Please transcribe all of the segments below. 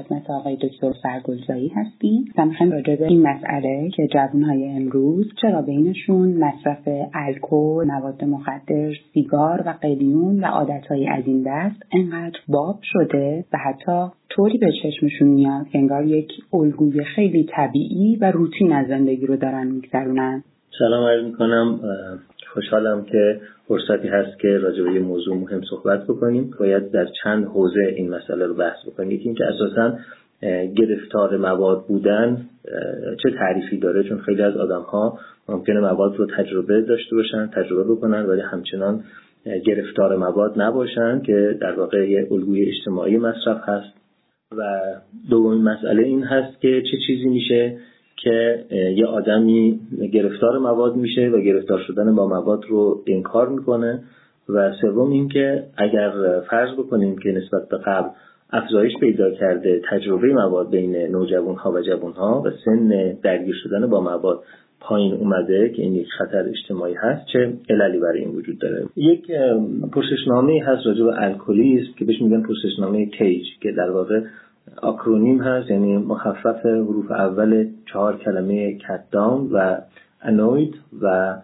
خدمت آقای دکتر سرگلزایی هستیم و می‌خوایم راجع به این مسئله که جوانهای امروز چرا بینشون مصرف الکل مواد مخدر سیگار و قلیون و عادتهایی از این دست انقدر باب شده و حتی طوری به چشمشون میاد که انگار یک الگوی خیلی طبیعی و روتین از زندگی رو دارن میگذرونن. سلام عرض می‌کنم. خوشحالم که فرصتی هست که راجع به یه موضوع مهم صحبت بکنیم. باید در چند حوزه این مسئله رو بحث بکنیم. یکی اینکه اساسا گرفتار مواد بودن چه تعریفی داره؟ چون خیلی از آدم ها ممکنه مواد رو تجربه داشته باشن تجربه بکنن ولی همچنان گرفتار مواد نباشن که در واقع یه الگوی اجتماعی مصرف هست. و دومین مسئله این هست که چه چیزی میشه که یه آدمی گرفتار مواد میشه و گرفتار شدن با مواد رو انکار می‌کنه و سوم اینکه اگر فرض بکنیم که نسبت به قبل افزایش پیدا کرده تجربه مواد بین نوجوان ها و جوان ها و سن درگیر شدن با مواد پایین اومده که این یک خطر اجتماعی هست چه عللی برای این وجود داره؟ یک پرسشنامه هست راجع به الکلیسم که بهش میگن پرسشنامه کیج که در واقع آکرونیم هست یعنی مخفف حروف اول چهار کلمه کتداون و انوید و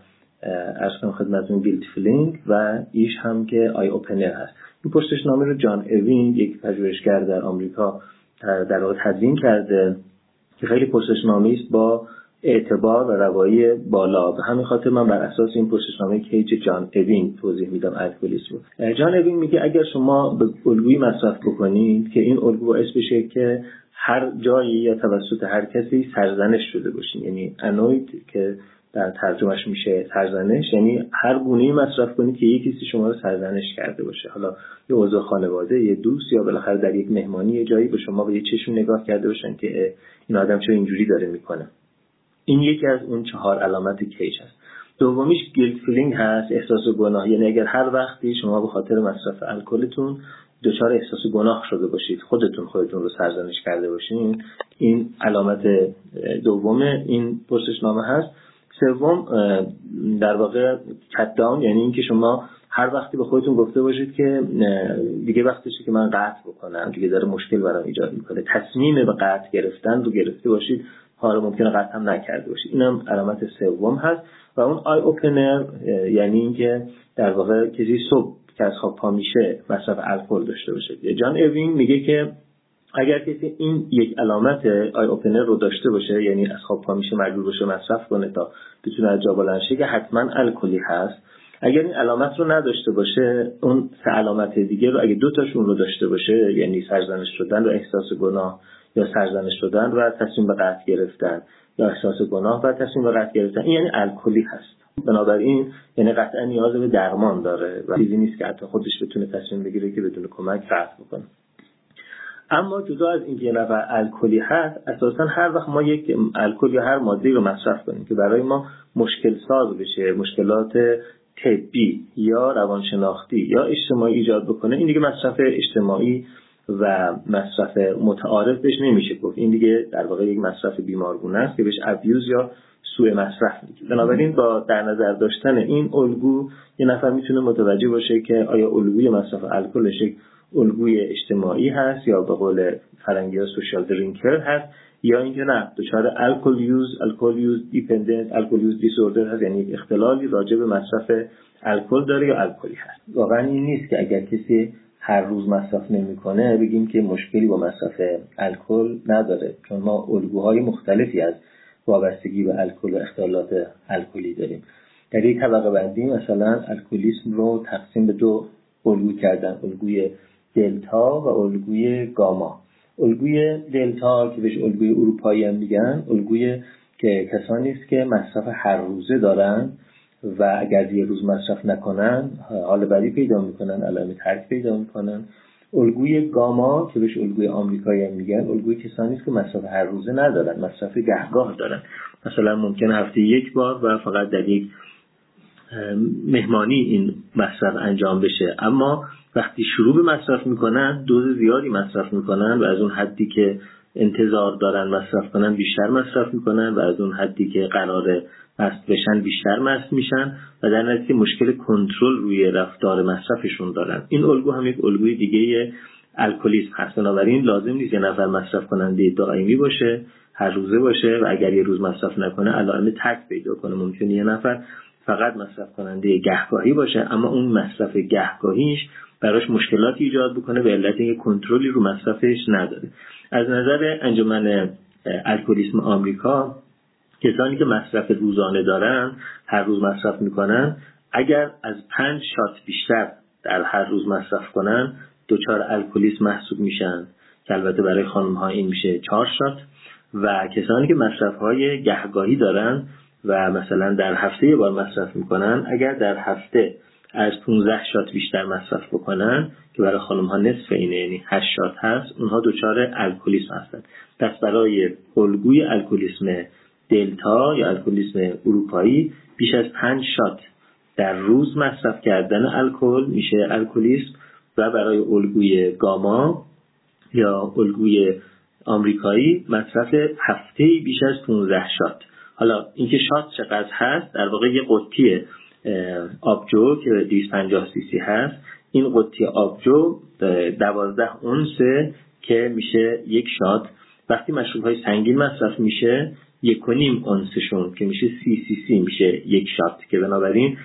ارسم خدمتون گیلت فیلینگ و ایش هم که eye opener هست. این پرسشنامه رو جان اوین یک پژوهشگر در آمریکا در واقع تدوین کرده که خیلی پرسشنامه است با اعتبار و روایی بالا به همین خاطر من بر اساس این پرسشنامه CAGE جان اوین توضیح میدم الکلیسم رو. جان اوین میگه اگر شما به الگویی مصرف بکنید که این الگو باعث بشه که هر جایی یا توسط هر کسی سرزنش شده باشین. یعنی annoyed که در ترجمهش میشه سرزنش یعنی هر گونه مصرف کنید که یکی کسی شما رو سرزنش کرده باشه. حالا یه عضو خانواده یه دوست یا بالاخره در یک مهمانی یه جایی به شما به یه چشم نگاه کرده باشن که این آدم چه اینجوری داره می‌کنه. این یکی از اون چهار علامت CAGE هست. دومیش guilt feeling هست احساس گناه. یعنی اگر هر وقتی شما به خاطر مصرف الکلتون دچار احساس گناه شده باشید خودتون خودتون رو سرزنش کرده باشین این علامت دوم این پرسشنامه هست. سوم در واقع کت یعنی اینکه شما هر وقتی به خودتون گفته باشید که دیگه وقتشه که من قطع بکنم دیگه داره مشکل برام ایجاد می‌کنه. تصمیم به قطع گرفتن رو گرفته باشید. حالا ممکنه قطع هم نکرده باشید اینم علامت سوم هست و اون آی اوپنر یعنی اینکه در واقع کسی صبح که از خواب پا میشه مصرف الکل داشته باشه. جان اوین میگه که اگر کسی این یک علامت آی اوپنر رو داشته باشه یعنی از خواب پا میشه مجبور باشه مصرف کنه تا بتونه از جا بلند که حتما الکلی هست. اگر این علامت رو نداشته باشه اون سه علامت دیگه رو اگه دو تاشون رو داشته باشه یعنی سرزنش شدن و احساس گناه یا سرزنش شدن و تصمیم به قطع گرفتن یا احساس گناه و تصمیم به قطع گرفتن. این یعنی الکلی هست. بنابراین یعنی قطعا نیاز به درمان داره و چیزی نیست که حتی خودش بتونه تصمیم بگیره که بدون کمک قطع بکنه. اما جدا از اینکه نفر الکلی هست اساسا هر وقت ما یک الکل یا هر ماده رو مصرف کنیم که برای ما مشکل ساز بشه مشکلات طبی یا روانشناختی یا اجتماعی ایجاد بکنه این دیگه مصرف اجتماعی و مصرف متعارف بهش نمیشه گفت. این دیگه در واقع یک مصرف بیمارگونه است که بهش ابیوز یا سوء مصرف میگه. بنابراین با در نظر داشتن این الگو یه نفر می‌تونه متوجه باشه که آیا الگوی مصرف الکلش یک الگوی اجتماعی هست یا به قول فرنگی social drinker هست یا اینکه نه دچار alcohol use alcohol use dependence alcohol use disorder هست. یعنی اختلالی راجع به مصرف الکل داره یا الکلی هست. واقعا این نیست که اگر کسی هر روز مصرف نمی‌کنه بگیم که مشکلی با مصرف الکل نداره چون ما الگوهای مختلفی از وابستگی به الکل و اختلالات الکلی داریم. در یک طبقه بندی مثلا الکلیسم رو تقسیم به دو الگو کردن الگوی دلتا و الگوی گاما. الگوی دلتا که بهش الگوی اروپایی هم میگن الگوی که کسانی است که مصرف هر روزه دارن و اگر یه روز مصرف نکنن حال بدی پیدا می‌کنن علائم ترک پیدا می‌کنن. الگوی گاما که بهش الگوی آمریکایی هم میگن الگوی کسانی است که مصرف هر روزه ندارن مصرف گهگاه دارن. مثلا ممکن هفته یک بار و فقط در یک مهمانی این مصرف انجام بشه. اما وقتی شروع به مصرف می‌کنن دوز زیادی مصرف می‌کنن و از اون حدی که انتظار دارن مصرف کنن بیشتر مصرف می‌کنن و از اون حدی که قرار مست بشن بیشتر مست میشن و در نتیجه مشکل کنترل روی رفتار مصرفشون دارن. این الگو هم یک الگوی دیگه الکلیسم هست. بنابراین لازم نیست یه نفر مصرف کننده دائمی باشه هر روزه باشه و اگر یه روز مصرف نکنه علائم تک پیدا کنه. ممکنه یه نفر فقط مصرف کننده گهگاهی باشه اما اون مصرف گهگاهیش براش مشکلاتی ایجاد بکنه به علت اینکه کنترلی رو مصرفش نداره. از نظر انجمن الکلیسم آمریکا کسانی که مصرف روزانه دارن هر روز مصرف می‌کنن اگر از پنج شات بیشتر در هر روز مصرف کنن دچار الکلیسم محسوب میشن. که البته برای خانم ها این میشه چهار شات. و کسانی که مصرف های گهگاهی دارن و مثلا در هفته یه بار مصرف می‌کنن اگر در هفته از 15 shot بیشتر مصرف بکنن که برای خانم ها نصف اینه یعنی 8 shot هست اونها دچار الکلیسم هستن. پس برای الگوی الکلیسم دلتا یا الکلیسم اروپایی بیش از 5 shot در روز مصرف کردن الکل میشه الکلیسم و برای الگوی گاما یا الگوی آمریکایی مصرف هفته بیش از 15 shot. حالا اینکه shot چقدر هست در واقع یه قوطی آبجو که 250 سی سی هست. این قوطی آبجو 12 اونسه که میشه یک shot. وقتی مشروب های سنگین مصرف میشه یک و نیم اونسشون که میشه سی سی سی میشه یک shot که بنابراین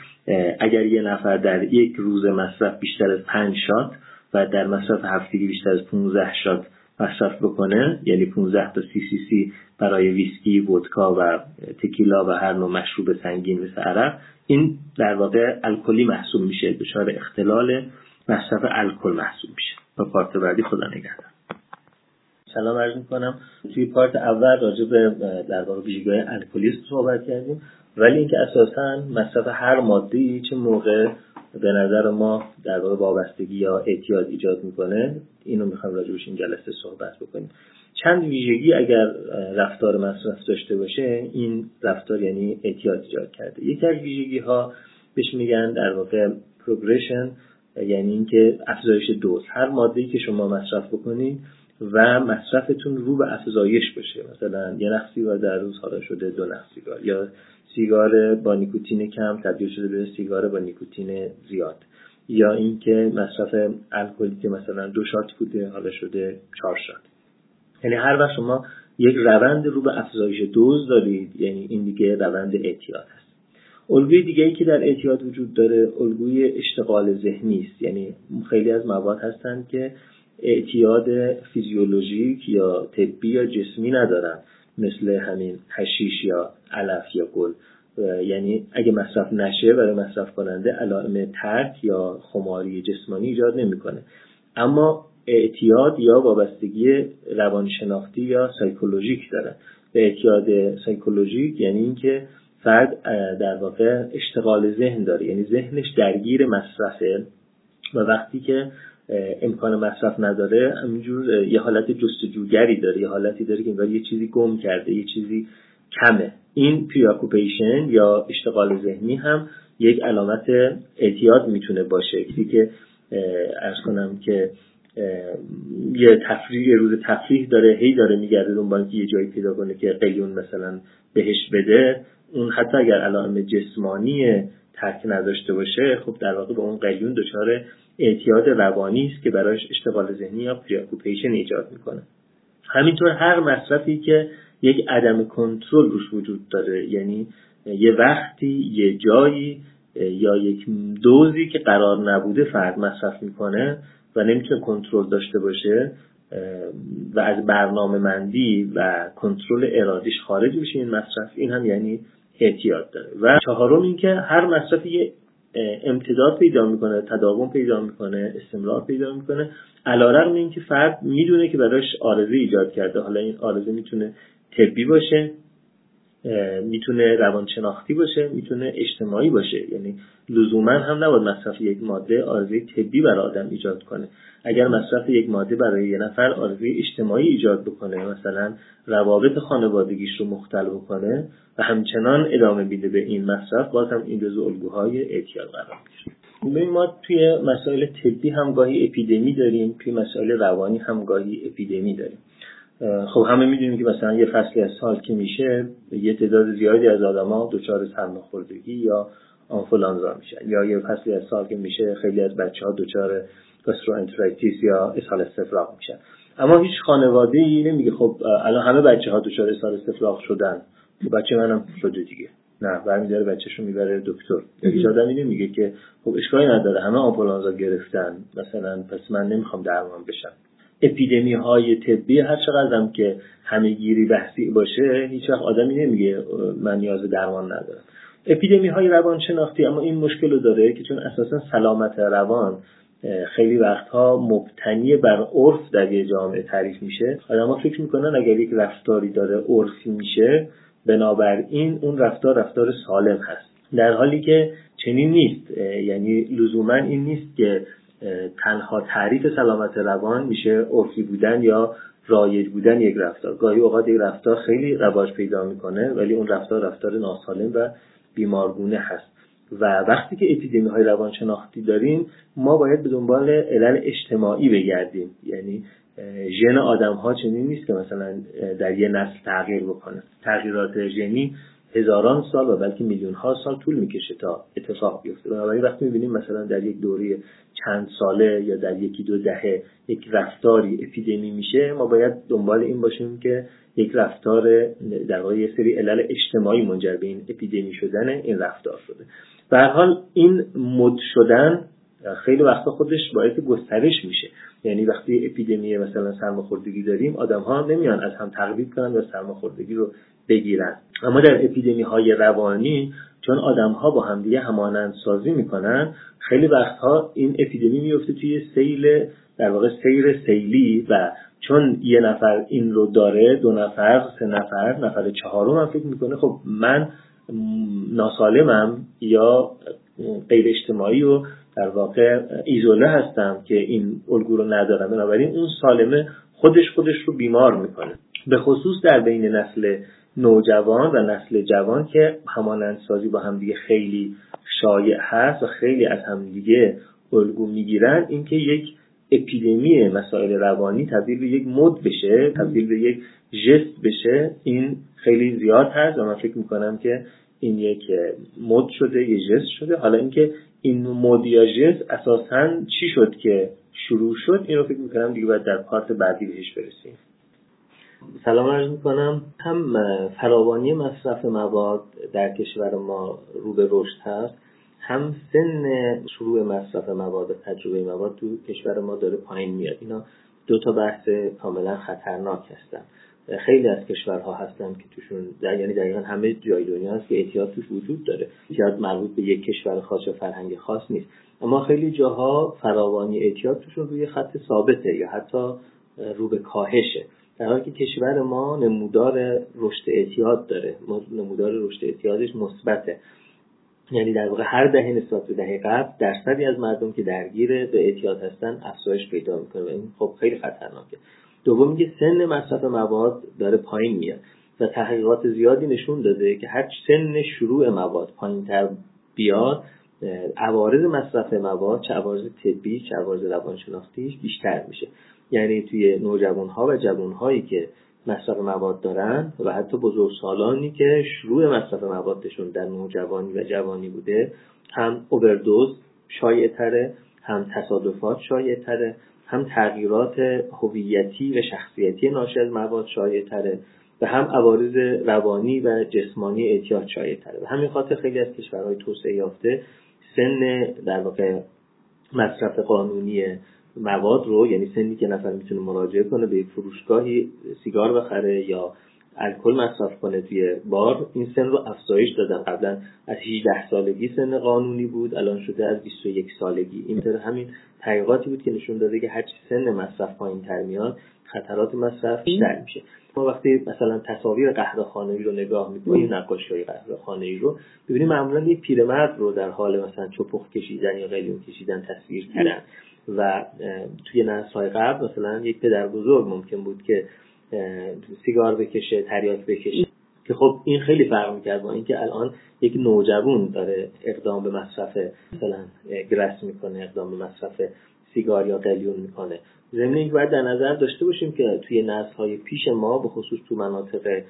اگر یه نفر در یک روز مصرف بیشتر از پنج shot و در مصرف هفتگی بیشتر از 15 shot مصرف بکنه یعنی 15 تا سی سی سی برای ویسکی، ودکا و تکیلا و هر نوع مشروب سنگین مثل عرق این در واقع الکلی محسوب میشه. دچار اختلال مصرف الکل محسوب میشه. تا part بعدی خدا نگهدار. سلام عرض می‌کنم. توی part اول راجع به در واقع ویژگی‌های الکلیسم صحبت کردیم. ولی اینکه اساسا مصرف هر ماده چه موقع به نظر ما در واقع وابستگی یا اعتیاد ایجاد می‌کنه اینو می‌خوام راجبش این جلسه صحبت بکنیم. چند ویژگی اگر رفتار مصرف داشته باشه این رفتار یعنی اعتیاد ایجاد کرده. یکی از ویژگی ها بهش میگن در واقع پروگرشن یعنی اینکه افزایش دوز هر ماده که شما مصرف بکنید و مصرفتون رو به افزایش باشه مثلا یه نخ سیگار در روز حالا شده دو نخ سیگار. یا سیگار با نیکوتین کم تبدیل شده به سیگار با نیکوتین زیاد. یا اینکه مصرف الکلی که مثلا دو shot بوده حالا شده چهار shot. یعنی هر وقت شما یک روند رو به افزایش دوز دارید یعنی این دیگه روند اعتیاد هست. الگوی دیگه ای که در اعتیاد وجود داره الگوی اشتغال ذهنی است. یعنی خیلی از مواد هستند که اعتیاد فیزیولوژیک یا طبی یا جسمی ندارن مثل همین هشیش یا علف یا گل. یعنی اگه مصرف نشه برای مصرف کننده علائم ترک یا خماری جسمانی ایجاد نمی‌کنه. اما اعتیاد یا وابستگی روانشناختی یا psychologic داره. به اعتیاد psychologic یعنی اینکه فرد در واقع اشتغال ذهن داره. یعنی ذهنش درگیر مصرفه. و وقتی که امکان مصرف نداره همینجور یه حالت جستجوگری داره یه حالتی داره که انگار یه چیزی گم کرده یه چیزی کمه. این پریاکوپیشن یا اشتغال ذهنی هم یک علامت اعتیاد می‌تونه باشه. کسی که ارز کنم که یه تفریح یه روز تفریح داره هی داره میگرده دنبال که یه جایی پیدا کنه که قلیون مثلا بهش بده اون حتی اگر علائم جسمانی ترک نداشته باشه خب در واقع به اون قلیون دچار اعتیاد روانی است که براش اشتغال ذهنی یا پریاکوپیشن ایجاد می‌کنه. همینطور هر مصرفی که یک عدم کنترل روش وجود داره یعنی یه وقتی یه جایی یا یک دوزی که قرار نبوده فرد مصرف می‌کنه و نمی‌تونه کنترل داشته باشه و از برنامه مندی و کنترل ارادیش خارج بشه این مصرف این هم یعنی اعتیاد داره. و چهارم اینکه هر مصرفی امتداد پیدا می‌کنه تداوم پیدا می‌کنه استمرار پیدا می‌کنه علارغم اینکه فرد می‌دونه که براش آرزه ایجاد کرده. حالا این آرزه می‌تونه طبی باشه. می‌تونه روانشناختی باشه می‌تونه اجتماعی باشه. یعنی لزوما هم نباید مصرف یک ماده آرزه طبی برای آدم ایجاد کنه. اگر مصرف یک ماده برای یه نفر آرزه اجتماعی ایجاد بکنه مثلا روابط خانوادگیش رو مختل بکنه و همچنان ادامه بیده به این مصرف باز هم این جزو الگوهای اعتیاد قرار می‌گیره. ما توی مسائل طبی هم گاهی اپیدمی داریم توی مسائل روانی هم گاهی اپیدمی داریم. خب همه می‌دونیم که مثلا یه فصلی از سال که میشه یه تعداد زیادی از آدما دچار سرماخوردگی یا آنفولانزا میشن. یا یه فصلی از سال که میشه خیلی از بچه ها دچار gastroenteritis یا اسهال استفراغ میشن. اما هیچ خانواده ای نمیگه خب الان همه بچه ها دچار اسهال استفراغ شدن. بچه منم شده دیگه. نه برمیداره بچهشو می‌بره دکتر. هیچ آدمی نمیگه که خب اشکالی نداره همه آنفولانزا گرفتن. مثلا پس من نمی‌خوام درمان بشم. اپیدمی های طبی هر چقدر هم که همه گیری بحثی باشه هیچ وقت آدمی نمیگه من نیاز درمان ندارم. اپیدمی های روانشناختی اما این مشکل رو داره که چون اساسا سلامت روان خیلی وقتها مبتنی بر عرف در یه جامعه تعریف میشه. آدم فکر می‌کنن اگر یک رفتاری داره عرفی میشه بنابراین اون رفتار رفتار سالم هست. در حالی که چنین نیست. یعنی لزوما این نیست که تنها تعریف سلامت روان میشه عرفی بودن یا رایج بودن یک رفتار. گاهی اوقات یک رفتار خیلی رواج پیدا می‌کنه ولی اون رفتار رفتار ناسالم و بیمارگونه هست. و وقتی که اپیدمی های روانشناختی داریم ما باید به دنبال علل اجتماعی بگردیم. یعنی ژن آدم ها چنین نیست که مثلا در یه نسل تغییر بکنه. تغییرات ژنی هزاران سال و بلکه میلیون ها سال طول می‌کشه تا اتفاق بیفته. بنابراین وقتی می‌بینیم مثلا در یک دوره چند ساله یا در یکی دو دهه یک رفتاری اپیدمی میشه ما باید دنبال این باشیم که یک رفتار در واقع یه سری علل اجتماعی منجر به این اپیدمی شدن این رفتار شده. به حال این مد شدن خیلی وقتا خودش باعث گسترش میشه. یعنی وقتی اپیدمی مثلا سرماخوردگی داریم آدم ها نمیان از هم تقریب کنن و سرماخوردگی رو بگیرن. اما در اپیدمی های روانی چون آدم ها با همدیگه همانند سازی می‌کنن خیلی وقتها این اپیدمی میفته توی سیل در واقع سیر سیلی و چون یه نفر این رو داره دو نفر سه نفر نفر چهارم هم فکر می‌کنه خب من ناسالمم یا غیر اجتماعی و در واقع ایزوله هستم که این الگو رو ندارم. بنابراین اون سالمه خودش خودش رو بیمار می‌کنه. به خصوص در بین نسل نوجوان و نسل جوان که همانندسازی با همدیگه خیلی شایع هست و خیلی از همدیگه الگو می‌گیرن اینکه یک اپیدمی مسائل روانی تبدیل به یک مد بشه تبدیل به یک جست بشه. این خیلی زیاد هست و من فکر می‌کنم که این یک مد شده یه جست شده. حالا اینکه این مد یا جست اساسا چی شد که شروع شد؟ این رو فکر می‌کنم دیگه باید در پارت بعدی بهش برسیم. سلام عرض می‌کنم. هم فراوانی مصرف مواد در کشور ما رو به رشد هست هم سن شروع مصرف مواد و تجربه مواد تو کشور ما داره پایین میاد. اینا دو تا بحث کاملا خطرناک هستن. خیلی از کشورها هستن که توشون در یعنی دقیقا همه جای دنیا هست که اعتیاد توش وجود داره. اعتیاد مربوط به یک کشور خاص یا فرهنگ خاص نیست. اما خیلی جاها فراوانی اعتیاد توشون روی خط ثابته یا حتی رو به کاهشه. در حالی که کشور ما نمودار رشد اعتیاد داره. نمودار رشد اعتیادش مثبته. یعنی در واقع هر دهه نسبت به دهه قبل درصدی از مردم که درگیر به اعتیاد هستن افزایش پیدا می‌کنه و این خب خیلی خطرناکه. دوم که سن مصرف مواد داره پایین میاد و تحقیقات زیادی نشون داده که هر سن شروع مواد پایین تر بیاد عوارض مصرف مواد چه عوارض طبی چه عوارض روانشناختیش بیشتر میشه. یعنی توی نوجوان ها و جوان هایی که مصرف مواد دارن و حتی بزرگسالانی که شروع مصرف موادشون در نوجوانی و جوانی بوده هم اووردوز شایع تره هم تصادفات شایع تره هم تغییرات هویتی و شخصیتی ناشی از مواد شایع تره و هم عوارض روانی و جسمانی اعتیاد شایع تره و همین خاطر خیلی از کشورهای توسعه یافته سن در واقع مصرف قانونی مواد رو یعنی سنی که نفر می‌تونه مراجعه کنه به یک فروشگاهی سیگار بخره یا الکل مصرف کنه توی بار. این سن رو افزایش دادن قبلا از 18 سالگی سن قانونی بود الان شده از 21 سالگی. این همین تحقیقاتی بود که نشون داده که هر سن مصرف پایین تر میاد خطرات مصرف بیشتر میشه. ما وقتی مثلا تصاویر قهوه خانه‌ای رو نگاه می‌کنیم نقاشی های قهوه خانه‌ای رو ببینیم معمولا یک پیرمرد رو در حال مثلا چپخ کشیدن یا قلیون کشیدن تصویر کردن و توی نسل قبل مثلا یک پدر بزرگ ممکن بود که سیگار بکشه تریاک بکشه. که خب این خیلی فرق می‌کرد با اینکه الان یک نوجوان داره اقدام به مصرف مثلا grass می‌کنه اقدام به مصرف سیگار یا قلیون می‌کنه. ضمن اینکه باید در نظر داشته باشیم که توی نسل های پیش ما به خصوص تو مناطق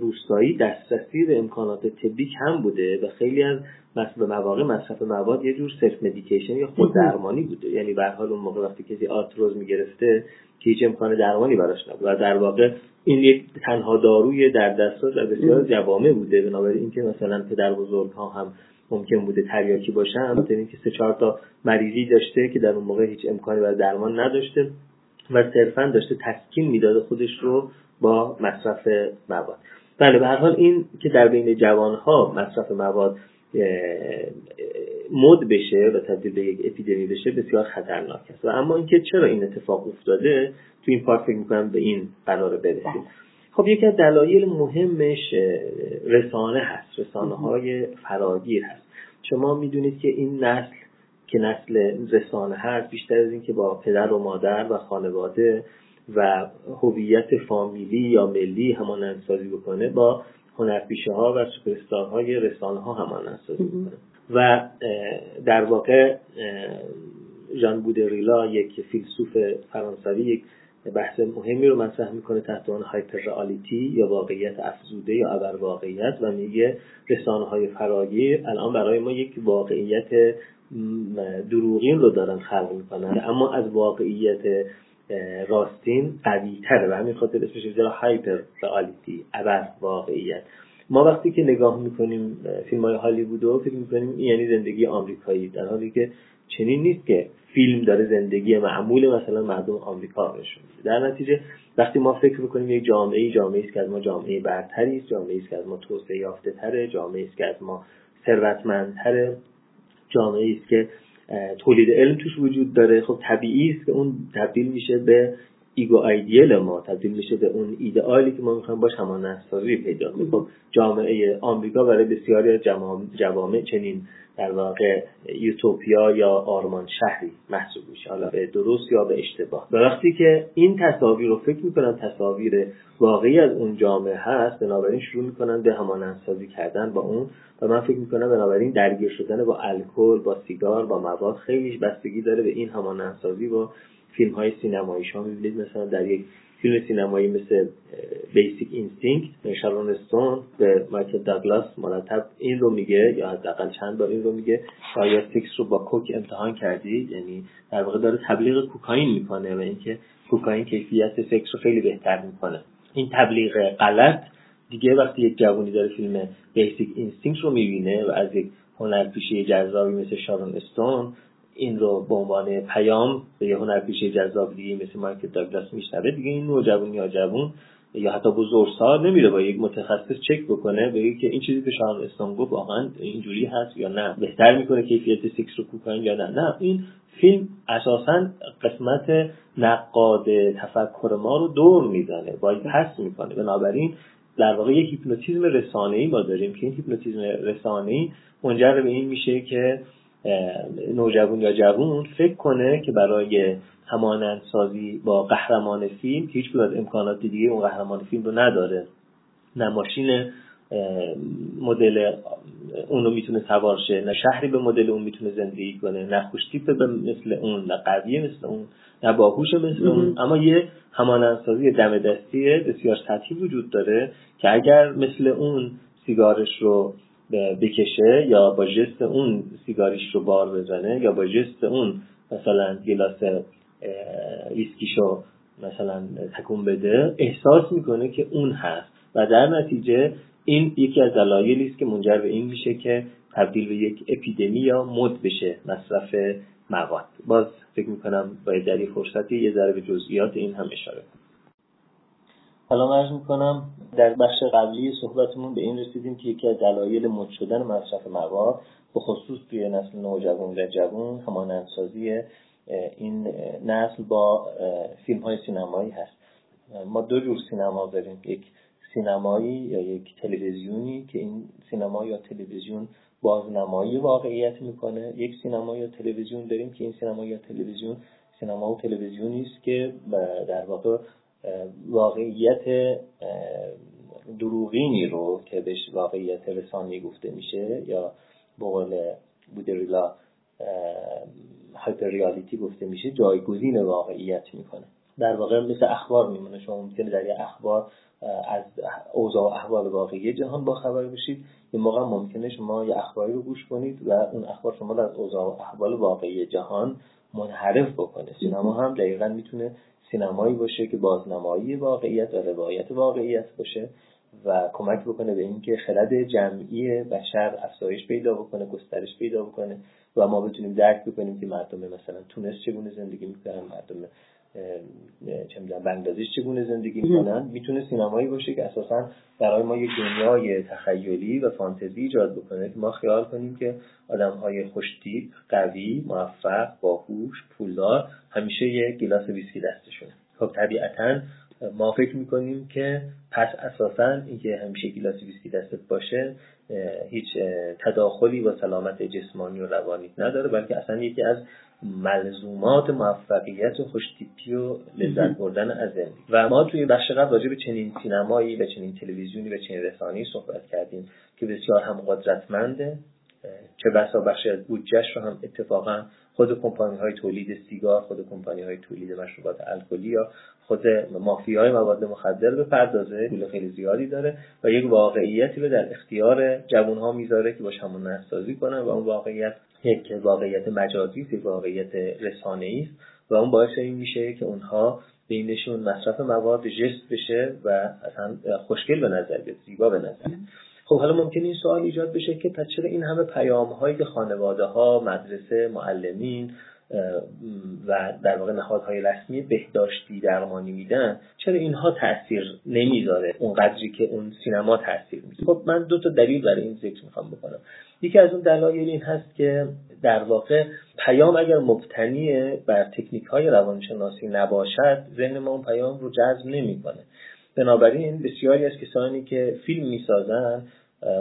روستایی دسترسی به امکانات طبی کم بوده و خیلی از مصرف مواقع مصرف مواد یه جور self medication یا خود درمانی بوده. یعنی به حال اون موقع وقتی کسی آرتروز می‌گرفته که هیچ امکان درمانی براش نبود. و در واقع این یک تنها داروی در دسترس و بسیار جوامع بوده. بنابراین اینکه مثلا پدر بزرگ ها هم ممکن بوده تریاکی باشن مثل اینکه سه چهار تا مریضی داشته که در اون موقع هیچ امکانی برای درمان نداشته و صرفا داشته تسکین می‌داده خودش رو با مصرف مواد. بله به هر حال این که در بین جوانها مصرف مواد مد بشه و تبدیل به یک اپیدمی بشه بسیار خطرناک است. و اما اینکه چرا این اتفاق افتاده تو این پارت فکر می‌کنم به این قرار برسیم. بله. خب یکی از دلایل مهمش رسانه هست رسانه های فراگیر هست. شما می‌دونید که این نسل که نسل رسانه هست بیشتر از اینکه با پدر و مادر و خانواده و هویت فامیلی یا ملی همان سازی بکنه با هنرپیشه ها و سوپرستار های رسانه ها همان سازی بکنه. و در واقع ژان بودریلا یک فیلسوف فرانسوی یک بحث مهمی رو مطرح می‌کنه تحت عنوان هایپر رئالیتی یا واقعیت افزوده یا ابر واقعیت و میگه رسانه های فراگیر الان برای ما یک واقعیت دروغین رو دارن خلق می‌کنن. اما از واقعیت راستین قوی تره و همین خاطر اسمش زیرا هایپر رئالیتی ابر واقعیت. ما وقتی که نگاه می‌کنیم فیلم های هالیوود رو فکر می‌کنیم یعنی زندگی آمریکایی در حالی که چنین نیست که فیلم داره زندگی معمول مثلا مردم آمریکا نشون در نتیجه وقتی ما فکر می‌کنیم یک جامعه جامعه است که از ما جامعه برتری است جامعه است که از ما توسعه یافته تره جامعه است که از ما ثروتمندتره جامعه است که تولید علم توش وجود داره. خب طبیعی است که اون تبدیل میشه به ایگو ایدیل ما تبدیل میشه به اون ایدئالی که ما می‌خوایم باش همان سازی پیدا کنیم. خب جامعه آمریکا برای بسیاری جوامع چنین در واقع یوتوپیا یا آرمان شهری محسوب میشه حالا به درست یا به اشتباه. و وقتی که این تصاویر رو فکر می‌کنن تصاویر واقعی از اون جامعه هست بنابراین شروع می‌کنن به همانندسازی کردن با اون. و من فکر می‌کنم بنابراین درگیر شدن با الکل با سیگار با مواد خیلیش بستگی داره به این همانندسازی با فیلم های سینمایی شما می‌بینید. مثلا در یک فیلم سینمایی مثل Basic Instinct شارون استون به مایکل داگلاس مرتب این رو میگه یا حداقل چند بار این رو میگه. آیا سکس رو با coke امتحان کردید یعنی در واقع داره تبلیغ کوکائین می‌کنه و اینکه کوکائین کیفیت سکس رو خیلی بهتر می‌کنه. این تبلیغ غلط. دیگه وقتی یک جوانی داره فیلم Basic Instinct رو می‌بینه و از یک هنرپیشه جذابی مثل شارون استون این رو به عنوان پیام به یه هنرپیشه جذاب دیگه مثل مایکل داگلاس میشنوه. دیگه این نوجوان یا جوون یا حتی بزرگسال نمیره با یک متخصص چک بکنه بگه که این چیزی که شارون استون گفت واقعا اینجوری هست یا نه بهتر می‌کنه کیفیت سکس رو کوکائین یا نه. نه این فیلم اساسا قسمت نقاد تفکر ما رو دور می‌زنه باید پس می‌کنه. بنابراین در واقع یک هیپنوتیزم رسانه ای ما داریم که این هیپنوتیزم رسانه ای منجر به این میشه که نوجوان یا جوون فکر کنه که برای همانند سازی با قهرمان فیلم که هیچ از امکانات دیگه اون قهرمان فیلم رو نداره. نه ماشین مدل اونو می‌تونه سوار شه نه شهری به مدل اون می‌تونه زندگی کنه نه خوشتیپ به مثل اون نه قویه مثل اون نه باهوش مثل اون. اما یه همانندسازی دم دستی بسیار سطحی وجود داره که اگر مثل اون سیگارش رو بکشه یا با جست اون سیگاریش رو بار بزنه یا با جست اون مثلا گلاس ویسکیشو مثلا تکون بده احساس می‌کنه که اون هست. و در نتیجه این یکی از دلایلی است که منجر به این میشه که تبدیل به یک اپیدمی یا مد بشه مصرف مواد. باز فکر می‌کنم باید در فرصتی یه ذره به جزئیات این هم اشاره کنم. حالا عرض می‌کنم در بخش قبلی صحبتمون به این رسیدیم که یکی از دلایل مد شدن مصرف مواد به خصوص توی نسل نوجوان و جوان همانندسازی این نسل با فیلم های سینمایی هست. ما دو جور سینما داریم. یک سینمایی یا یک تلویزیونی که این سینما یا تلویزیون بازنمایی واقعیت می‌کنه. یک سینما یا تلویزیون داریم که این سینما یا تلویزیون سینما و تلویزیونی است که در واقع واقعیت دروغینی رو که بهش واقعیت رسانی گفته میشه یا به قول بودریلا هایپر ریالیتی گفته میشه جایگزین واقعیت می‌کنه. در واقع مثل اخبار میمونه. شما ممکنه در یه اخبار از اوضاع و احوال واقعی جهان با خبر بشید. یه موقع ممکنه شما یه اخباری رو گوش کنید و اون اخبار شما از اوضاع و احوال واقعی جهان منحرف بکنه. سینما هم دقیقا می‌تونه سینمایی باشه که بازنمایی واقعیت و روایت واقعیت باشه و کمک بکنه به اینکه خرد جمعی بشر افزایش پیدا بکنه گسترش پیدا بکنه و ما بتونیم درک بکنیم که مردم مثلا تونس چگونه زندگی می‌کنن مردم چه می‌دونم بنگلادش چگونه زندگی می‌کنن. می‌تونه سینمایی باشه که اساسا برای ما یک دنیای تخیلی و فانتزی ایجاد بکنه که ما خیال کنیم که آدم های خوشتیپ قوی موفق باهوش پولدار همیشه یک glass ویسکی دستشونه. خب طبیعتا ما فکر می‌کنیم که پس اساسا اینکه همیشه گلاس ویسکی دستت باشه هیچ تداخلی با سلامت جسمانی و روانی نداره بلکه اصلا یکی از ملزومات موفقیت و خوشتیپی و لذت بردن از زندگی. و ما توی بخش قبل راجع به چنین سینمایی و چنین تلویزیونی و چنین رسانه‌ای صحبت کردیم که بسیار هم قدرتمنده چه بسا بخشی از بودجهش رو هم اتفاقا خود کمپانی های تولید سیگار خود کمپانی های تولید مشروبات الکلی یا خود مافی های مواد مخدر به پردازه پول خیلی زیادی داره و یک واقعیتی رو در اختیار جوان ها می‌ذاره که باش همون نسازی کنن و اون واقعیت یک واقعیت مجازی یک واقعیت رسانه است و اون باعث این میشه که اونها بینشون مصرف مواد جست بشه و اصلا خوشگل به نظر بیاد زیبا به نظر خب حالا ممکن این سوال ایجاد بشه که پس چرا این همه پیام هایی که خانواده ها مدرسه معلمین و در واقع نهادهای رسمی بهداشتی درمانی میدن چرا اینها تاثیر نمی‌ذاره؟ اون قدری که اون سینما تاثیر می‌ذاره. خب من دو تا دلیل برای این ذکر می‌خوام بکنم. یکی از اون دلایل این هست که در واقع پیام اگر مبتنی بر تکنیک های روانشناسی نباشد ذهن ما اون پیام رو جذب نمی‌کنه. بنابراین بسیاری از کسانی که فیلم می‌سازن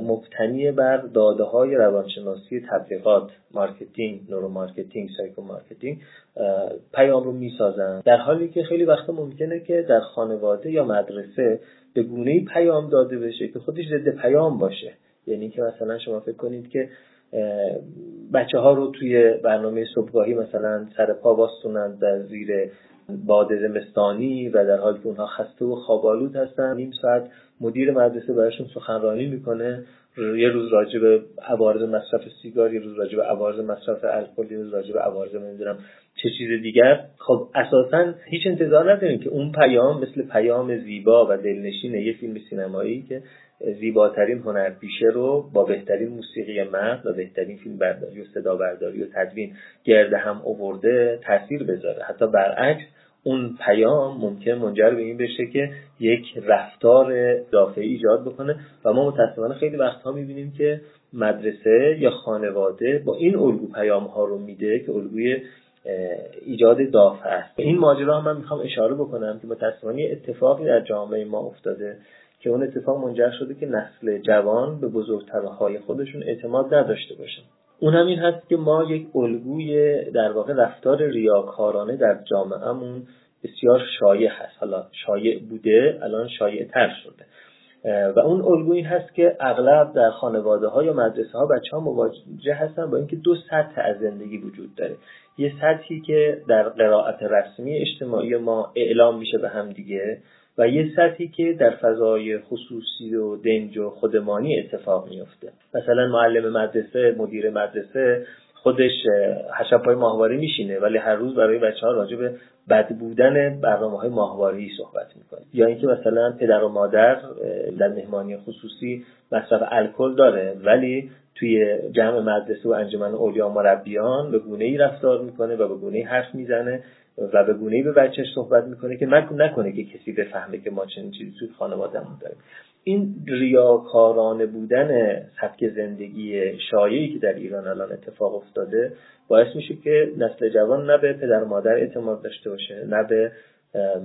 مبتنی بر داده های روانشناسی تبلیغات marketing neuromarketing psychomarketing پیام رو می‌سازن. در حالی که خیلی وقتا ممکنه که در خانواده یا مدرسه به گونه پیام داده بشه که خودش ضد پیام باشه. یعنی که مثلا شما فکر کنید که بچه ها رو توی برنامه صبحگاهی مثلا سر پا باستونن در زیر باد زمستانی و در حالی که اونها خسته و خوابالود هستن نیم ساعت مدیر مدرسه براشون سخنرانی می‌کنه. یه روز راجع به عوارض مصرف سیگار یه روز راجع به عوارض مصرف الکل یه روز راجع به عوارض نمی‌دونم چه چیز دیگر خب اساسا هیچ انتظار نداریم که اون پیام مثل پیام زیبا و دلنشین یه فیلم سینمایی که زیباترین هنرپیشه رو با بهترین موسیقی مرد و بهترین فیلم برداری و صدا برداری و تدوین گرده هم اوورده تاثیر بذاره. حتی برعکس اون پیام ممکن منجر به این بشه که یک رفتار دافعی ایجاد بکنه و ما متاسفانه خیلی وقتها می‌بینیم که مدرسه یا خانواده با این الگو پیام ها رو میده که الگوی ایجاد دافع است. این ماجرا هم من می‌خوام اشاره بکنم که متاسفانه اتفاقی در جامعه ما افتاده که اون اتفاق منجر شده که نسل جوان به بزرگترهای خودشون اعتماد نداشته باشه اون هم این هست که ما یک الگوی در واقع رفتار ریاکارانه در جامعهمون بسیار شایع هست. حالا شایع بوده الان شایع تر شده. و اون الگوی این هست که اغلب در خانواده ها یا مدرسه ها بچه ها مواجه هستن با اینکه دو سطح از زندگی وجود داره. یه سطحی که در قرائت رسمی اجتماعی ما اعلام میشه به هم دیگه و یه سطحی که در فضای خصوصی و دنج و خودمانی اتفاق میفته مثلا معلم مدرسه مدیر مدرسه خودش حشب های ماهواره میشینه ولی هر روز برای بچه ها راجع به بد بودن برنامه های ماهواری صحبت می‌کنه. یا اینکه مثلا پدر و مادر در مهمانی خصوصی مصرف الکل داره ولی توی جمع مدرسه و انجمن اولیا مربیان به گونه ای رفتار می‌کنه و به گونه ای حرف می‌زنه و به گونه ای به بچهش صحبت می‌کنه که نکنه که کسی بفهمه که ما چنین چیزی توی خانوادهمون داریم. این ریاکارانه بودن سبک زندگی شایعی که در ایران الان اتفاق افتاده باعث میشه که نسل جوان نه به پدر مادر اعتماد داشته باشه نه به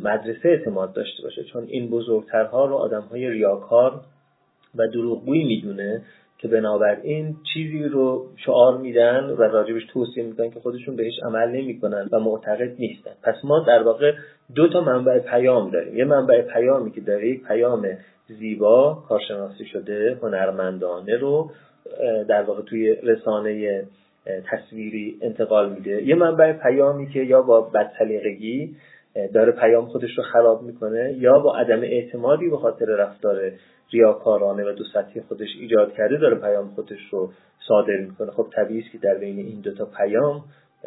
مدرسه اعتماد داشته باشه. چون این بزرگترها رو آدم های ریاکار و دروغگویی می‌دونه. که بنابراین چیزی رو شعار میدن و راجبش توصیه می‌کنن که خودشون بهش عمل نمی‌کنن و معتقد نیستن. پس ما در واقع دو تا منبع پیام داریم. یه منبع پیامی که داره یک پیام زیبا کارشناسی شده هنرمندانه رو در واقع توی رسانه تصویری انتقال میده. یه منبع پیامی که یا با بدسلیقگی داره پیام خودش رو خراب می‌کنه یا با عدم اعتمادی به خاطر رفتار ریاکارانه و دو سطحی خودش ایجاد کرده داره پیام خودش رو صادر می‌کنه. خب طبیعی است که در بین این دوتا پیام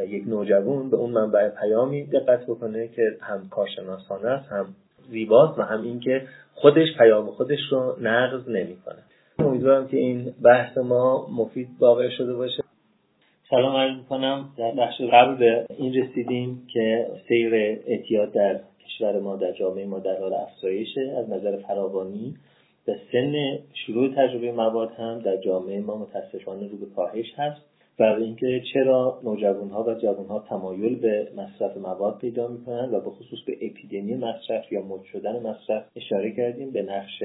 یک نوجوان به اون منبع پیامی دقت بکنه که هم کارشناسانه است هم زیباست و هم اینکه خودش پیام خودش رو نقض نمی‌کنه. امیدوارم که این بحث ما مفید واقع شده باشه. سلام عرض می‌کنم. در بخش قبل به این رسیدیم که سیر اعتیاد در کشور ما در جامعه ما در حال افزایشه. از نظر فراوانی و سن شروع تجربه مواد هم در جامعه ما متاسفانه رو به کاهش هست. و اینکه چرا نوجوانها و جوانها تمایل به مصرف مواد پیدا می‌کنند و به خصوص به اپیدمی مصرف یا مد شدن مصرف اشاره کردیم به نقش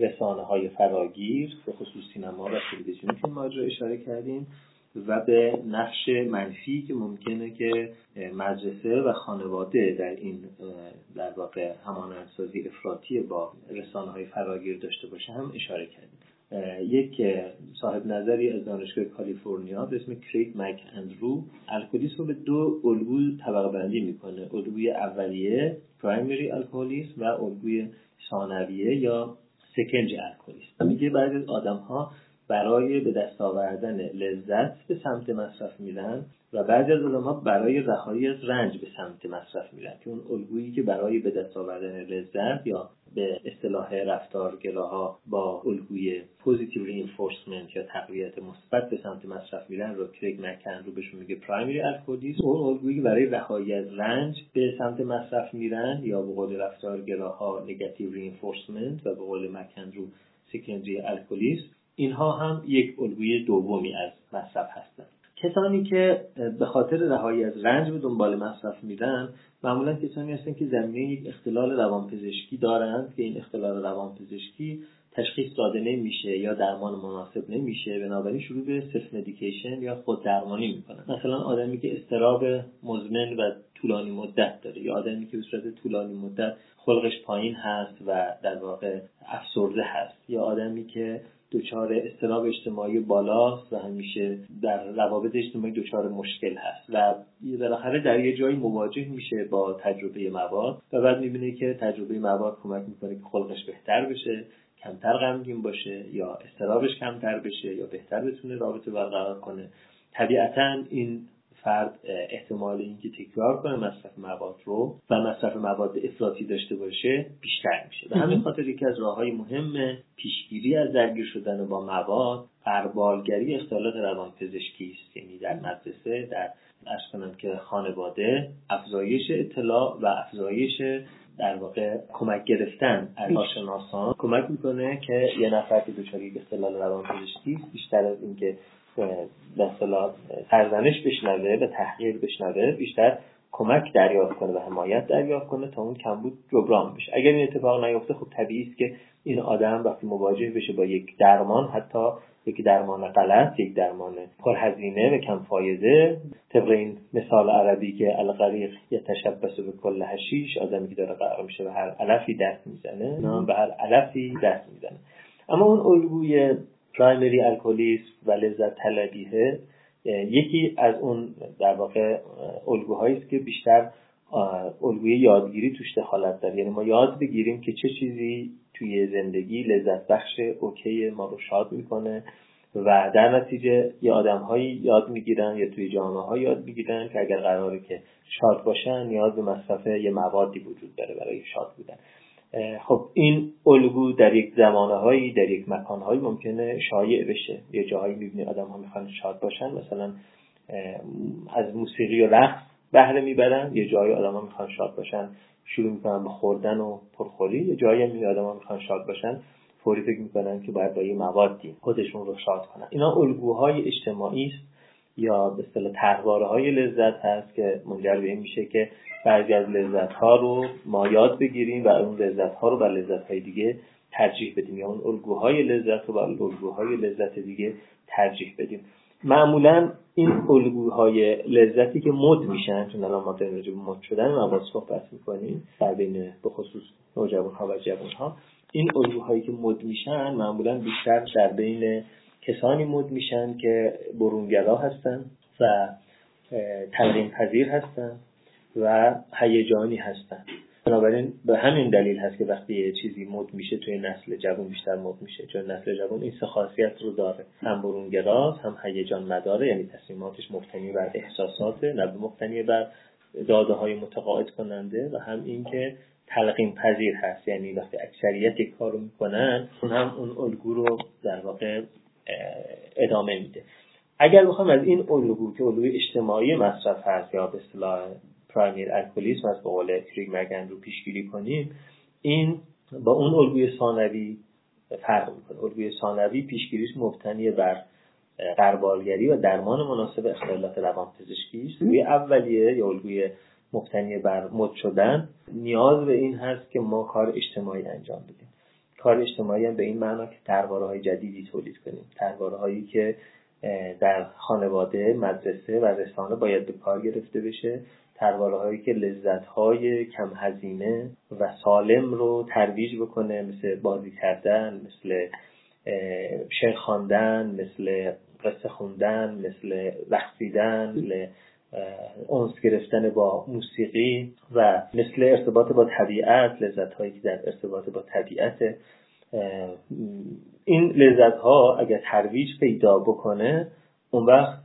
رسانه های فراگیر به خصوص سینما و تلویزیون که ماجرا اشاره کردیم. و به نقش منفی که ممکنه که مدرسه و خانواده در این در واقع همانندسازی افراطی با رسانه های فراگیر داشته باشه هم اشاره کردیم. یک صاحب نظری از دانشگاه کالیفرنیا به اسم کریگ مک اندرو الکلیسم رو به دو الگوی طبقه بندی می‌کنه. الگوی اولیه primary الکلیسم و الگوی ثانویه یا secondary الکلیسم. میگه بعضی از آدم ها برای به دست آوردن لذت به سمت مصرف میرن و بعضی از ها برای رهایی از رنج به سمت مصرف میرن که اون الگویی که برای به دست آوردن لذت یا به اصطلاح رفتارگراها با الگوی positive reinforcement یا تقویت مثبت به سمت مصرف میرن رو کریگ مک اندرو بهشون میگه primary الکلیسم اون الگویی برای رهایی از رنج به سمت مصرف میرن یا به قول رفتارگراها negative reinforcement و به قول مک اندرو secondary الکلیس اینها هم یک الگوی دومی از مصرف هستند. کسانی که به خاطر رهایی از رنج به دنبال مصرف میرن معمولا کسانی هستند که زمینه یک اختلال روانپزشکی دارند که این اختلال روانپزشکی تشخیص داده نمیشه یا درمان مناسب نمیشه بنابراین شروع به self medication یا خود درمانی می‌کنن. مثلا آدمی که اضطراب مزمن و طولانی مدت داره یا آدمی که به صورت طولانی مدت خلقش پایین هست و در واقع افسرده هست یا آدمی که دچار استراب اجتماعی بالاست و همیشه در روابط اجتماعی دچار مشکل هست و بالاخره در یه جایی مواجه میشه با تجربه مواد و بعد می‌بینه که تجربه مواد کمک می‌کنه که خلقش بهتر بشه کمتر غمگین باشه یا استرابش کمتر بشه یا بهتر بتونه رابطه برقرار کنه. طبیعتا این فرد احتمال اینکه تکرار کنه مصرف مواد رو و مصرف مواد افراطی داشته باشه بیشتر میشه. و همین خاطر یکی از راه های مهم پیشگیری از درگیر شدن با مواد قربالگری اختلالات روانپزشکی است. یعنی در مدرسه در ارز کنم که خانواده افزایش اطلاع و افزایش در واقع کمک گرفتن از کمک می‌کنه که یه نفر که دچار یک اختلال روانپزشکی بیشتر از اینکه به اصطلاح سرزنش بشنوه به تحقیر بشنوه بیشتر کمک دریافت کنه و حمایت دریافت کنه تا اون کمبود جبران بشه. اگر این اتفاق نیفته خب طبیعی است که این آدم وقتی مواجه بشه با یک درمان حتی یک درمان غلط یک درمان پرهزینه و کم فایده طبق این مثال عربی که الغریق یتشبس به کل هشیش آدمی که داره قرار میشه به هر علفی دست می‌زنه نه. به هر علفی دست می‌زنه. اما اون الگوی پرایمری الکلیسم و لذت طلبیه یکی از اون در واقع الگوهایی است که بیشتر الگوی یادگیری توش دخالت داره. یعنی ما یاد بگیریم که چه چیزی توی زندگی لذت بخش اوکی ما رو شاد می‌کنه و در نتیجه یه آدم یاد می‌گیرن یا توی جامعه ها یاد می‌گیرن که اگر قراره که شاد باشن نیاز به مصرف یه موادی وجود داره برای شاد بودن. خب این الگو در یک زمانه هایی در یک مکان هایی ممکنه شایع بشه. یه جاهایی می‌بینی آدم ها می‌خوان شاد باشن مثلا از موسیقی و رقص بهره می‌برن. یه جایی آدم ها می‌خوان شاد باشن شروع می‌کنن به خوردن و پرخوری. یه جایی هم آدم ها می‌خوان شاد باشن فوری فکر می‌کنن که باید با یه موادی خودشون رو شاد کنن. اینا الگوهای اجتماعی است یا به اصطلاح های لذت هست که منجر به این میشه که بعضی از لذت ها رو ما یاد بگیریم و اون لذت ها رو بر لذت های دیگه ترجیح بدیم یا اون الگوهای لذت رو بر الگوهای لذت دیگه ترجیح بدیم. معمولا این الگوهای لذتی که مد میشن چون الان ما داریم راجع مد شدن مواد صحبت می‌کنیم در بین به خصوص نوجوان ها و جوان ها این الگوهایی که مد میشن معمولا بیشتر در بین کسانی مد میشن که برونگرا هستن و تلقین پذیر هستن و هیجانی هستن. بنابراین به همین دلیل هست که وقتی یه چیزی مد میشه توی نسل جوان بیشتر مد میشه. چون نسل جوان این سه خاصیت رو داره. هم برونگراز هم هیجان مداره یعنی تصمیماتش مبتنی بر احساسات نه مبتنی بر داده های متقاعد کننده و هم اینکه تلقیم پذیر هست. یعنی وقتی اکثریت یک کار رو می‌کنن اون هم اون الگو رو در واقع ادامه میده. اگر بخوام از این الگو که الگوی اجتماعی مصرف هست یا به اصطلاح پرایمیر الکلیسم از به قول کریگ مگن رو پیشگیری کنیم این با اون الگوی ثانوی فرق می‌کنه. الگوی ثانوی پیشگیریش مبتنی بر قربالگری و درمان مناسب اختلالات روانپزشکی است. الگوی اولیه یا الگوی مبتنی بر مد شدن نیاز به این هست که ما کار اجتماعی انجام بدیم. کار اجتماعی هم به این معنا که ترواره های جدیدی تولید کنیم. ترواره هایی که در خانواده مدرسه و رسانه باید به کار گرفته بشه. ترواره هایی که لذت های کم هزینه و سالم رو ترویج بکنه مثل بازی کردن مثل شعر خواندن مثل قصه خوندن مثل رقصیدن مثل اونس گرفتن با موسیقی و مثل ارتباط با طبیعت لذت هایی که در ارتباط با طبیعت این لذت ها اگر ترویج پیدا بکنه اون وقت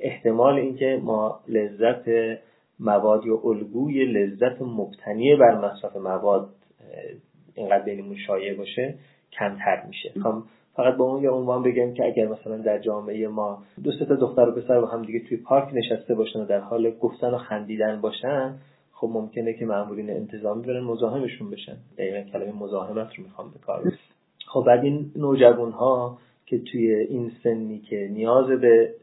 احتمال اینکه ما لذت مواد یا الگوی لذت مبتنی بر مصرف مواد اینقدر بینمون شایع باشه کمتر میشه. فقط با اون یا عنوان بگم که اگر مثلا در جامعه ما دو تا دختر و پسر با هم دیگه توی پارک نشسته باشن و در حال گفتن و خندیدن باشن خب ممکنه که مامورین انتظامی برن مزاحمشون بشن. دقیقا کلمه مزاحمت رو می‌خوام به کار خب بعد این نوجوان ها که توی این سنی که نیاز به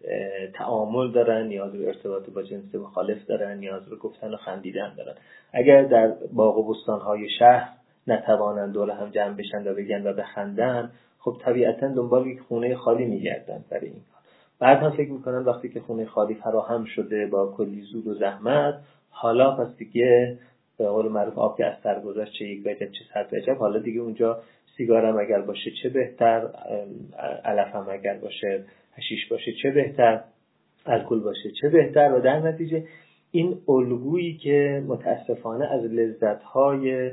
تعامل دارن نیاز به ارتباط با جنس مخالف دارن نیاز به گفتن و خندیدن دارن. اگر در باغ و بستان های شهر نتوانند دور هم جمع بشن و بگن و بخندن خب طبیعتا دنبال یک خونه خالی میگردن برای این کار. بعد هم فکر می‌کنن وقتی که خونه خالی فراهم شده با کلی زود و زحمت حالا پس دیگه به قول معروف آب که از سر گذشت چه یک وجب چه صد وجب حالا دیگه اونجا سیگارم اگر باشه چه بهتر علفم اگر باشه هشیش باشه چه بهتر الکل باشه چه بهتر و در نتیجه این الگویی که متاسفانه از لذتهای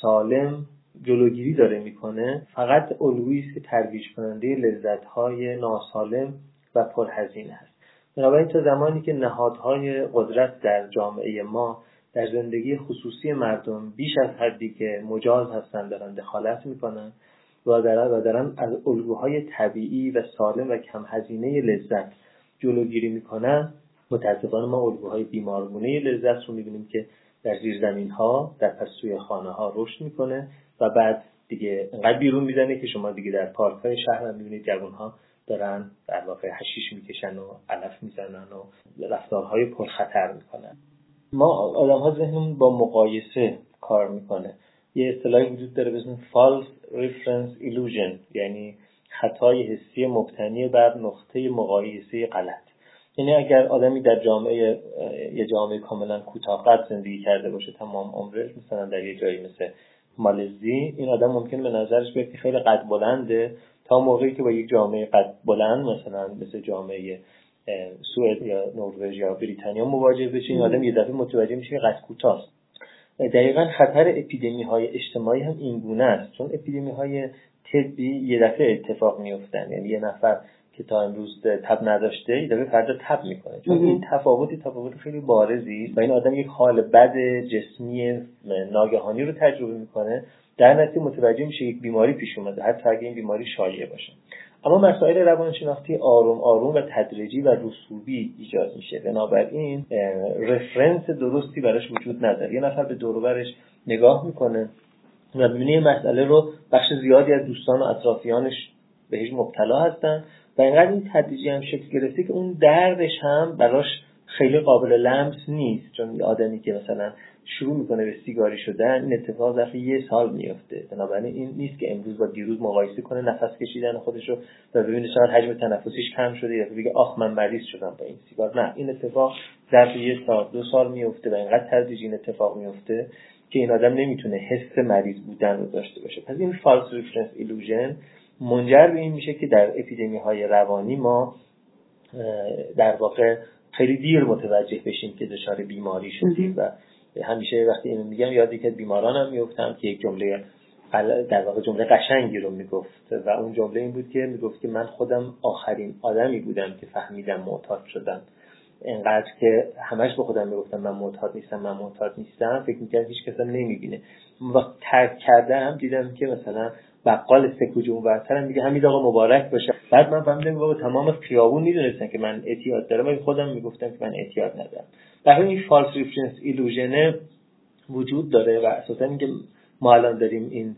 سالم جلوگیری داره می‌کنه فقط الگویی ترویج کننده لذتهای ناسالم و پرهزینه است. بنابراین تا زمانی که نهادهای قدرت در جامعه ما در زندگی خصوصی مردم بیش از حدی که مجاز هستن دارن دخالت می‌کنن و دارن, و دارن از الگوهای طبیعی و سالم و کم هزینه لذت جلوگیری می‌کنن متاسفانه ما الگوهای بیمارگونه لذت رو می‌بینیم که در زیرزمین ها در پستوی خانه ها رشد می‌کنه و بعد دیگه انقدر بیرون می‌زنه که شما دیگه در پارک های شهر هم می‌بینید جوان ها دارن در واقع هشیش می‌کشن و علف می‌زنن و رفتارهای پرخطر می‌کنن. ما آدم ها ذهنمون با مقایسه کار می‌کنه. یه اصطلاحی وجود داره به اسم false reference illusion یعنی خطای حسی مبتنی بر نقطه مقایسه غلط. یعنی اگر آدمی در جامعه یه جامعه کاملا کوتاه زندگی کرده باشه تمام عمرش مثلا در یه جایی مثل مالزی این آدم ممکن به نظرش بیاد که خیلی قد بلنده. تا موقعی که با یک جامعه قد بلند مثلا مثل جامعه سوئد یا نروژ یا بریتانیا مواجه بشه این آدم یه دفعه متوجه میشه که قد کوتاست. دقیقا خطر اپیدمی های اجتماعی هم این گونه است. چون اپیدمی های طبی یه دفعه اتفاق میفتن یعنی یه نفر که تا امروز تب نداشته یه دفعه فردا تب می‌کنه. چون این تفاوتی تفاوت خیلی بارزی است. و این آدم یک حال بد جسمی ناگهانی رو تجربه می‌کنه. در نتیجه متوجه میشه یک بیماری پیش اومده حتی اگه این بیماری شایع باشه. اما مسائل روانشناختی آروم آروم و تدریجی و رسوبی ایجاد میشه. بنابراین رفرنس درستی براش وجود نداره. یه نفر به دوروبرش نگاه می‌کنه و ببینه مسئله رو بخش زیادی از دوستان و اطرافیانش بهش مبتلا هستن و اینقدر این تدریجی هم شکل گرفته که اون دردش هم براش خیلی قابل لمس نیست. چون آدمی که مثلا شروع می‌کنه به سیگاری شدن این اتفاق ظرف یه سال میفته بنابراین این نیست که امروز با دیروز مقایسه کنه نفس کشیدن خودش رو و ببینه چقدر حجم تنفسیش کم شده یا بگه آخ من مریض شدم با این سیگار. نه این اتفاق ظرف یه سال دو سال میفته و اینقدر تدریجی این اتفاق میفته که این آدم نمی‌تونه حس مریض بودن رو داشته باشه. پس این false reference illusion منجر به این میشه که در اپیدمی های روانی ما در واقع خیلی دیر متوجه بشیم که دچار بیماری شدیم و همیشه وقتی اینو میگم یاد بیماران هم میفتم که یک جمله در واقع جمله قشنگی رو می‌گفت و اون جمله این بود که می‌گفت که من خودم آخرین آدمی بودم که فهمیدم معتاد شدم. انقدر که همش به خودم می‌گفتم من معتاد نیستم من معتاد نیستم فکر می‌کردم هیچ کس نمی‌بینه. وقت ترک کردم دیدم که مثلا بقال سکوج اون ورترم میگه همین آقا مبارک باشه. بعد من فهمیدم بابا تمام خیابون می‌دونستن که من اعتیاد دارم ولی خودم می‌گفتم که من اعتیاد ندارم. در این false reference illusion وجود داره و اساسا اینکه ما الان داریم این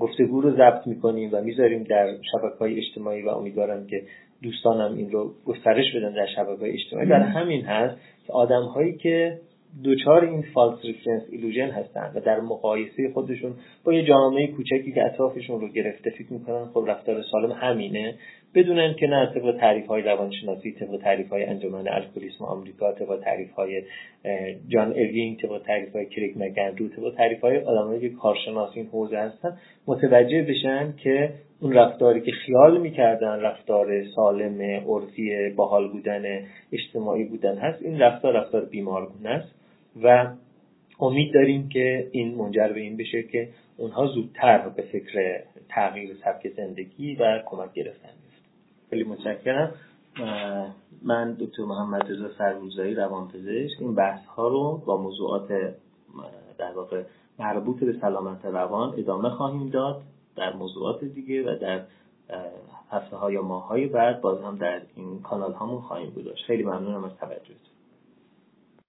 گفتگو رو ضبط می‌کنیم و می‌ذاریم در شبکه های اجتماعی و امیدوارم که دوستانم این رو گسترش بدن در شبکه های اجتماعی. در همین هست که آدم هایی که دچار این false reference illusion هستن و در مقایسه خودشون با یه جامعه کوچکی که اطرافشون رو گرفته فکر می‌کنن خب رفتار سالم همینه. بدونن که نه طبق تعریف های روانشناسی طبق تعریف های انجمن الکلیسم آمریکا طبق تعریف های جان اوینگ طبق تعریف های کریک مگندو طبق تعریف های آدمایی که کارشناس این حوزه هستن متوجه بشن که اون رفتاری که خیال می‌کردن رفتار سالم عرفی باحال بودن اجتماعی بودن هست این رفتار رفتار بیمارگونه است. و امید داریم که این منجر به این بشه که اونها زودتر به فکر تغییر سبک زندگی و کمک گرفتن خیلی متشکرم. من دکتر محمد رضا سرگوزایی روانپزشک. این بحث ها رو با موضوعات در واقع مربوط به سلامت روان ادامه خواهیم داد در موضوعات دیگه و در هفته های یا ماه های بعد باز هم در این کانال هامون خواهیم گذاشت. خیلی ممنونم از توجهتون.